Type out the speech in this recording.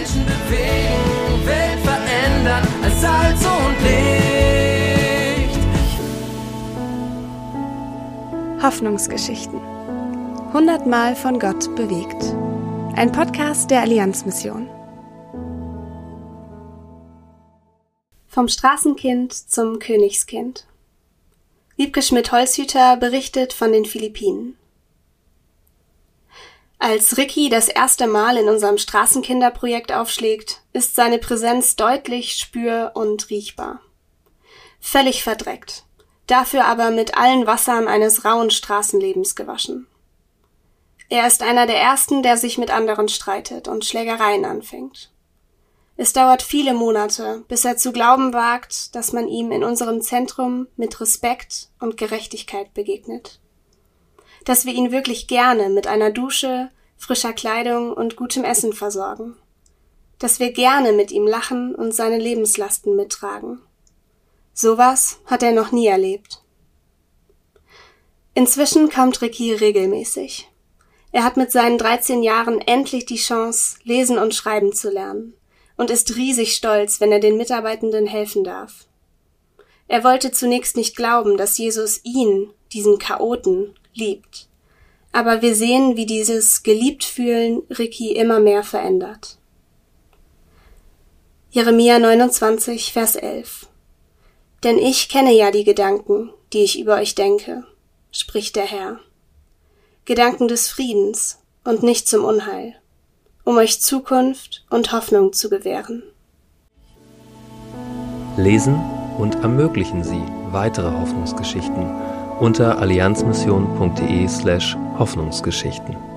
Menschen bewegen, Welt verändern als Salz und Licht. Hoffnungsgeschichten. Hundertmal von Gott bewegt. Ein Podcast der Allianzmission. Vom Straßenkind zum Königskind. Wiebke Schmidt-Holzhüter berichtet von den Philippinen. Als Ricky das erste Mal in unserem Straßenkinderprojekt aufschlägt, ist seine Präsenz deutlich spür- und riechbar. Völlig verdreckt, dafür aber mit allen Wassern eines rauen Straßenlebens gewaschen. Er ist einer der ersten, der sich mit anderen streitet und Schlägereien anfängt. Es dauert viele Monate, bis er zu glauben wagt, dass man ihm in unserem Zentrum mit Respekt und Gerechtigkeit begegnet. Dass wir ihn wirklich gerne mit einer Dusche, frischer Kleidung und gutem Essen versorgen. Dass wir gerne mit ihm lachen und seine Lebenslasten mittragen. Sowas hat er noch nie erlebt. Inzwischen kommt Ricky regelmäßig. Er hat mit seinen 13 Jahren endlich die Chance, lesen und schreiben zu lernen und ist riesig stolz, wenn er den Mitarbeitenden helfen darf. Er wollte zunächst nicht glauben, dass Jesus ihn, diesen Chaoten, liebt. Aber wir sehen, wie dieses geliebt fühlen Ricky immer mehr verändert. Jeremia 29, Vers 11 Denn ich kenne ja die Gedanken, die ich über euch denke, spricht der Herr. Gedanken des Friedens und nicht zum Unheil, um euch Zukunft und Hoffnung zu gewähren. Lesen und ermöglichen Sie weitere Hoffnungsgeschichten unter allianzmission.de slash Hoffnungsgeschichten.